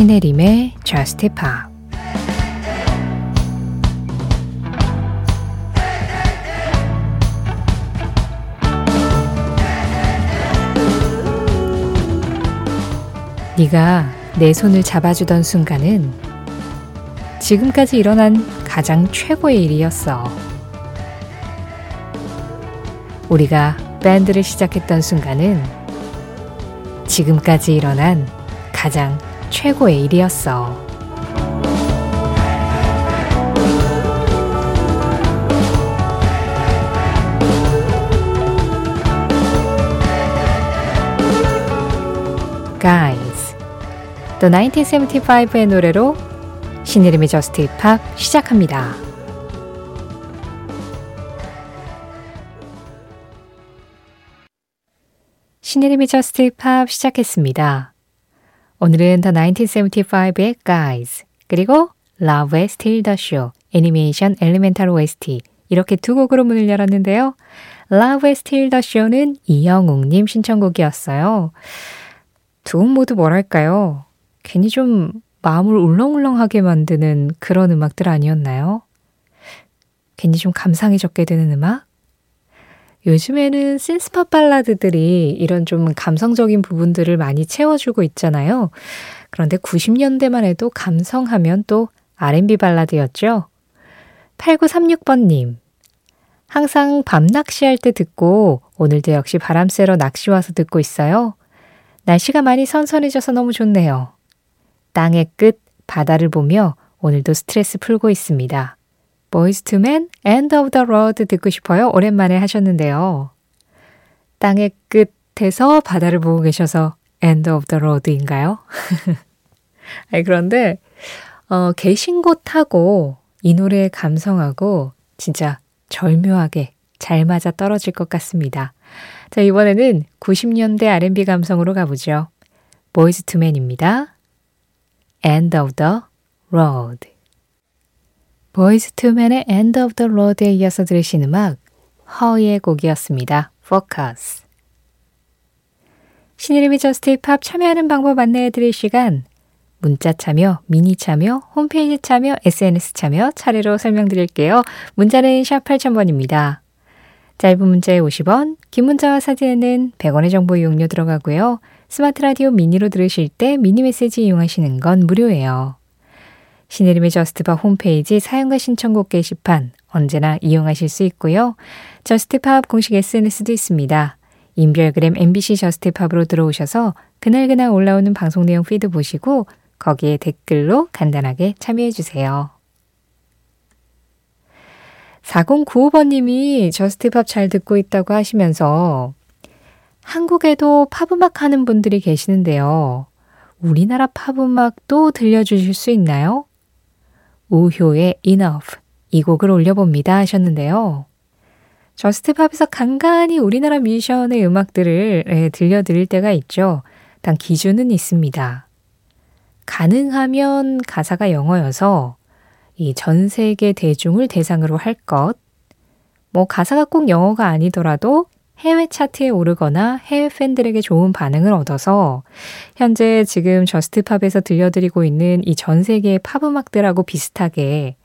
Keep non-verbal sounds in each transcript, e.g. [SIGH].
신혜림의 Just Pop 네가 내 손을 잡아주던 순간은 지금까지 일어난 가장 최고의 일이었어. 우리가 밴드를 시작했던 순간은 지금까지 일어난 가장 최고의 일이었어. Guys, The 1975의 노래로 신이름의 저스트 힙합 시작합니다. 신이름의 저스트 힙합 시작했습니다. 오늘은 The 1975의 Guys, 그리고 Love의 Still the Show, 애니메이션 엘리멘탈 OST 이렇게 두 곡으로 문을 열었는데요. Love의 Still the Show는 이영웅님 신청곡이었어요. 두 곡 모두 뭐랄까요? 괜히 좀 마음을 울렁울렁하게 만드는 그런 음악들 아니었나요? 괜히 좀 감상해적게 되는 음악? 요즘에는 신스팝 발라드들이 이런 좀 감성적인 부분들을 많이 채워주고 있잖아요. 그런데 90년대만 해도 감성하면 또 R&B 발라드였죠. 8936번님. 항상 밤 낚시할 때 듣고 오늘도 역시 바람 쐬러 낚시 와서 듣고 있어요. 날씨가 많이 선선해져서 너무 좋네요. 땅의 끝, 바다를 보며 오늘도 스트레스 풀고 있습니다. 보이스 투맨 End of the Road 듣고 싶어요. 오랜만에 하셨는데요. 땅의 끝에서 바다를 보고 계셔서 End of the Road인가요? [LAUGHS] 아니, 그런데 어, 계신 곳하고 이 노래의 감성하고 진짜 절묘하게 잘 맞아 떨어질 것 같습니다. 자, 이번에는 90년대 R&B 감성으로 가보죠. 보이스 투맨입니다. End of the Road. 보이스 투맨의 End of the Road에 이어서 들으신 음악 H.E.R.의 곡이었습니다. Focus. 신혜림의 Just Pop 참여하는 방법 안내해 드릴 시간 문자 참여, 미니 참여, 홈페이지 참여, SNS 참여 차례로 설명드릴게요. 문자는 샵 8000번입니다. 짧은 문자에 50원, 긴 문자와 사진에는 100원의 정보 이용료 들어가고요. 스마트 라디오 미니로 들으실 때 미니 메시지 이용하시는 건 무료예요. 신혜림의 Just Pop 홈페이지 사용과 신청곡 게시판 언제나 이용하실 수 있고요. Just Pop 공식 SNS도 있습니다. 인별그램 MBC Just Pop으로 들어오셔서 그날그날 올라오는 방송 내용 feed 보시고 거기에 댓글로 간단하게 참여해 주세요. 4095번님이 Just Pop 잘 듣고 있다고 하시면서 한국에도 팝음악 하는 분들이 계시는데요. 우리나라 팝음악도 들려주실 수 있나요? 우효의 Enough 이 곡을 올려봅니다 하셨는데요. 저스트팝에서 간간히 우리나라 뮤지션의 음악들을 예, 들려드릴 때가 있죠. 단 기준은 있습니다. 가능하면 가사가 영어여서 이 전 세계 대중을 대상으로 할 것, 뭐 가사가 꼭 영어가 아니더라도 해외 차트에 오르거나 해외 팬들에게 좋은 반응을 얻어서 현재 지금 저스트팝에서 들려드리고 있는 이 전 세계의 팝 음악들하고 비슷하게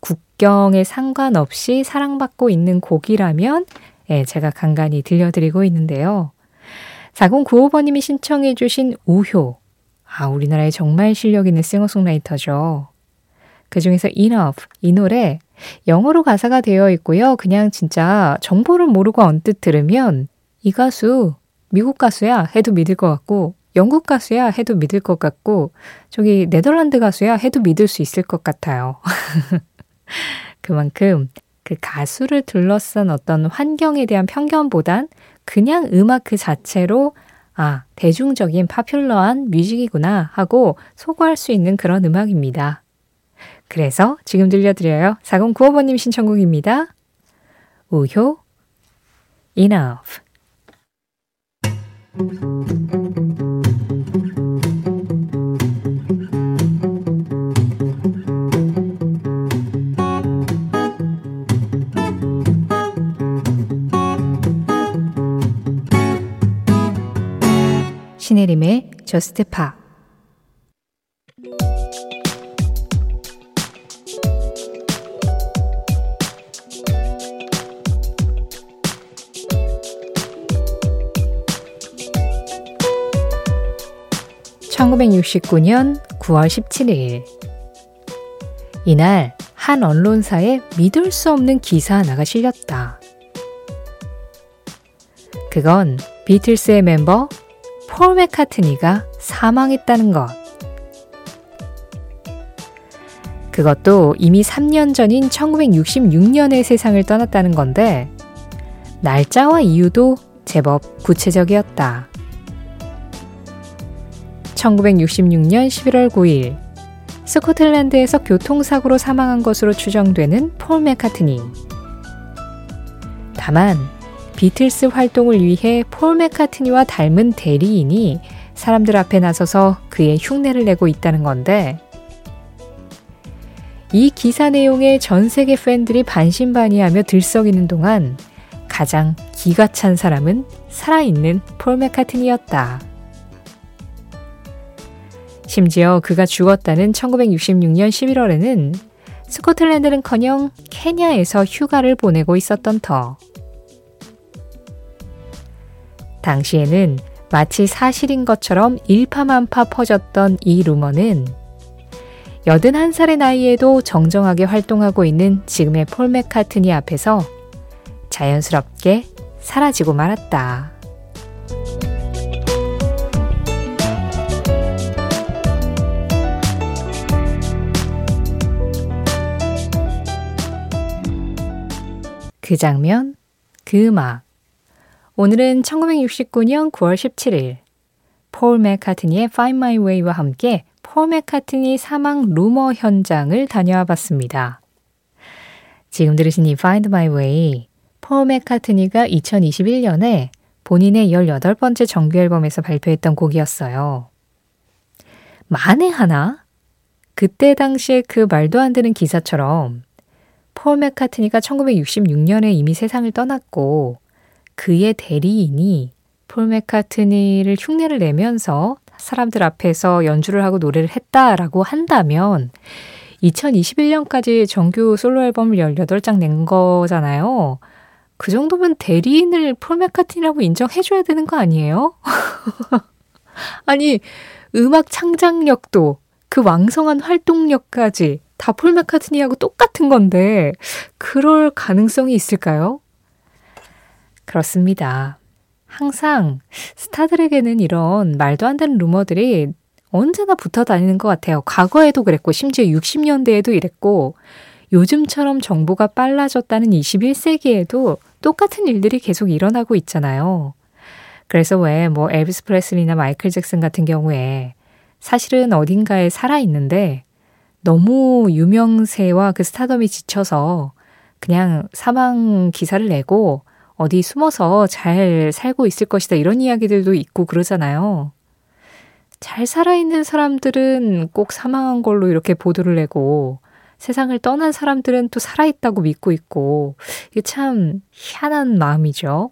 국경에 상관없이 사랑받고 있는 곡이라면 예, 제가 간간히 들려드리고 있는데요. 4095번님이 신청해 주신 우효. 아, 우리나라에 정말 실력 있는 싱어송라이터죠. 그 중에서 Enough 이 노래 영어로 가사가 되어 있고요. 그냥 진짜 정보를 모르고 언뜻 들으면 이 가수 미국 가수야 해도 믿을 것 같고 영국 가수야 해도 믿을 것 같고 저기 네덜란드 가수야 해도 믿을 수 있을 것 같아요. [LAUGHS] 그만큼 그 가수를 둘러싼 어떤 환경에 대한 편견보단 그냥 음악 그 자체로 아, 대중적인 파퓰러한 뮤직이구나 하고 소거할 수 있는 그런 음악입니다. 그래서 지금 들려드려요. 4095번님 신청곡입니다. 우효, enough. 신혜림의 저스트 파 1969년 9월 17일. 이날 한 언론사에 믿을 수 없는 기사 하나가 실렸다. 그건 비틀스의 멤버 폴 맥카트니가 사망했다는 것. 그것도 이미 3년 전인 1966년에 세상을 떠났다는 건데, 날짜와 이유도 제법 구체적이었다. 1966년 11월 9일, 스코틀랜드에서 교통사고로 사망한 것으로 추정되는 폴 맥카트니. 다만, 비틀스 활동을 위해 폴 맥카트니와 닮은 대리인이 사람들 앞에 나서서 그의 흉내를 내고 있다는 건데, 이 기사 내용에 전 세계 팬들이 반신반의하며 들썩이는 동안 가장 기가 찬 사람은 살아있는 폴 맥카트니였다. 심지어 그가 죽었다는 1966년 11월에는 스코틀랜드는커녕 케냐에서 휴가를 보내고 있었던 터. 당시에는 마치 사실인 것처럼 일파만파 퍼졌던 이 루머는 81살의 나이에도 정정하게 활동하고 있는 지금의 폴 맥카트니 앞에서 자연스럽게 사라지고 말았다. 그 장면, 그 음악. 오늘은 1969년 9월 17일 폴 맥카트니의 Find My Way와 함께 폴 맥카트니 사망 루머 현장을 다녀와 봤습니다. 지금 들으신 이 Find My Way, 폴 맥카트니가 2021년에 본인의 18번째 정규 앨범에서 발표했던 곡이었어요. 만에 하나? 그때 당시에 그 말도 안 되는 기사처럼 폴 맥카트니가 1966년에 이미 세상을 떠났고 그의 대리인이 폴 맥카트니를 흉내를 내면서 사람들 앞에서 연주를 하고 노래를 했다라고 한다면 2021년까지 정규 솔로 앨범을 18장 낸 거잖아요. 그 정도면 대리인을 폴 맥카트니라고 인정해줘야 되는 거 아니에요? [LAUGHS] 아니, 음악 창작력도 그 왕성한 활동력까지 다 폴 맥카트니하고 똑같은 건데 그럴 가능성이 있을까요? 그렇습니다. 항상 스타들에게는 이런 말도 안 되는 루머들이 언제나 붙어 다니는 것 같아요. 과거에도 그랬고, 심지어 60년대에도 이랬고, 요즘처럼 정보가 빨라졌다는 21세기에도 똑같은 일들이 계속 일어나고 있잖아요. 그래서 왜 뭐 엘비스 프레슬리나 마이클 잭슨 같은 경우에 사실은 어딘가에 살아있는데 너무 유명세와 그 스타덤이 지쳐서 그냥 사망 기사를 내고 어디 숨어서 잘 살고 있을 것이다 이런 이야기들도 있고 그러잖아요. 잘 살아있는 사람들은 꼭 사망한 걸로 이렇게 보도를 내고 세상을 떠난 사람들은 또 살아있다고 믿고 있고 이게 참 희한한 마음이죠.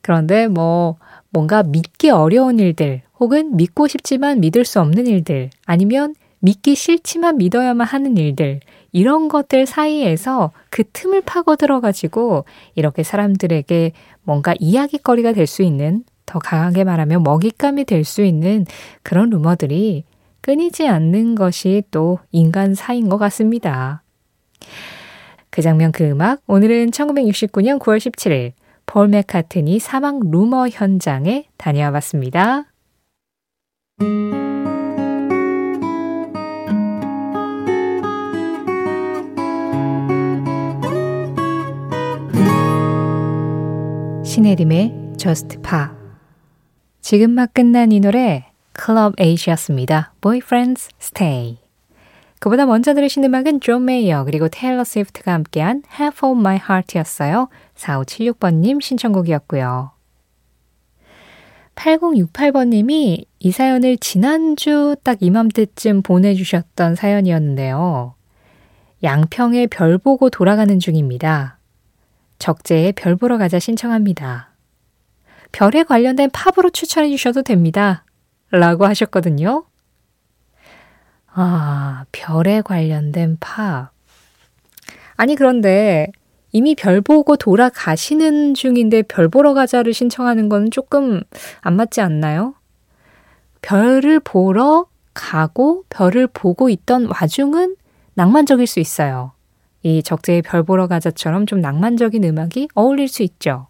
그런데 뭐 뭔가 믿기 어려운 일들 혹은 믿고 싶지만 믿을 수 없는 일들 아니면 믿기 싫지만 믿어야만 하는 일들, 이런 것들 사이에서 그 틈을 파고 들어가지고 이렇게 사람들에게 뭔가 이야기거리가 될 수 있는 더 강하게 말하면 먹잇감이 될 수 있는 그런 루머들이 끊이지 않는 것이 또 인간 사인 것 같습니다. 그 장면 그 음악 오늘은 1969년 9월 17일 폴 맥카트니 사망 루머 현장에 다녀와 봤습니다. 신혜림의 Just Pop 지금 막 끝난 이 노래 클럽 에이시였습니다. Boyfriends Stay 그보다 먼저 들으신 음악은 존 메이어 그리고 테일러 스위프트가 함께한 Half of My Heart이었어요. 4576번님 신청곡이었고요. 8068번님이 이 사연을 지난주 딱 이맘때쯤 보내주셨던 사연이었는데요. 양평에 별 보고 돌아가는 중입니다. 적재에 별 보러 가자 신청합니다. 별에 관련된 팝으로 추천해 주셔도 됩니다. 라고 하셨거든요. 아, 별에 관련된 팝. 아니, 그런데 이미 별 보고 돌아가시는 중인데 별 보러 가자를 신청하는 건 조금 안 맞지 않나요? 별을 보러 가고 별을 보고 있던 와중은 낭만적일 수 있어요. 이 적재의 별 보러 가자처럼 좀 낭만적인 음악이 어울릴 수 있죠.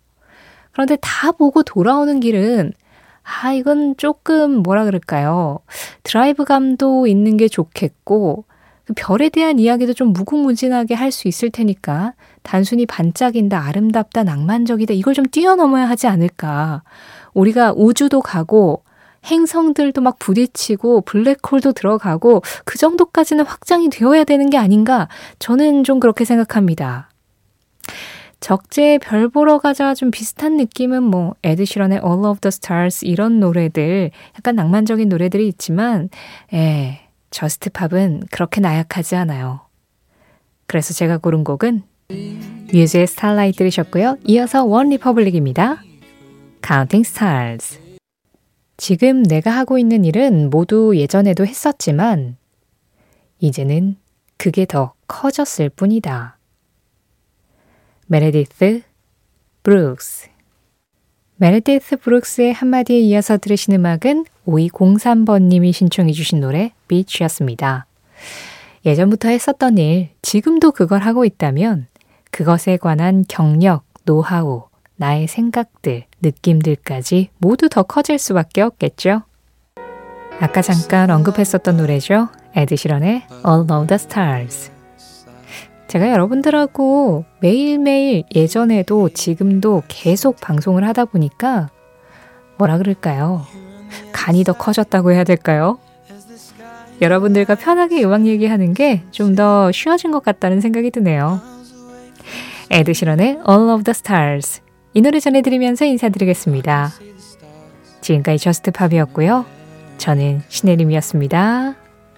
그런데 다 보고 돌아오는 길은 아, 이건 조금 뭐라 그럴까요? 드라이브 감도 있는 게 좋겠고, 그 별에 대한 이야기도 좀 무궁무진하게 할 수 있을 테니까, 단순히 반짝인다, 아름답다, 낭만적이다, 이걸 좀 뛰어넘어야 하지 않을까. 우리가 우주도 가고, 행성들도 막 부딪히고, 블랙홀도 들어가고, 그 정도까지는 확장이 되어야 되는 게 아닌가, 저는 좀 그렇게 생각합니다. 적재 별 보러 가자 좀 비슷한 느낌은 뭐 에드시런의 All of the Stars 이런 노래들 약간 낭만적인 노래들이 있지만 에 Just Pop은 그렇게 나약하지 않아요. 그래서 제가 고른 곡은 뮤즈의 Starlight 들으셨고요. 이어서 원 리퍼블릭입니다. Counting Stars 지금 내가 하고 있는 일은 모두 예전에도 했었지만 이제는 그게 더 커졌을 뿐이다. 메레디스 브룩스 메레디스 브룩스의 한마디에 이어서 들으신 음악은 5203번님이 신청해 주신 노래 Bitch였습니다. 예전부터 했었던 일, 지금도 그걸 하고 있다면 그것에 관한 경력, 노하우, 나의 생각들, 느낌들까지 모두 더 커질 수밖에 없겠죠? 아까 잠깐 언급했었던 노래죠. 에드시런의 All of the Stars. 제가 여러분들하고 매일매일 예전에도 지금도 계속 방송을 하다 보니까 뭐라 그럴까요? 간이 더 커졌다고 해야 될까요? 여러분들과 편하게 음악 얘기하는 게 좀 더 쉬워진 것 같다는 생각이 드네요. 에드시런의 All of the Stars 이 노래 전해드리면서 인사드리겠습니다. 지금까지 저스트팝이었고요. 저는 신혜림이었습니다.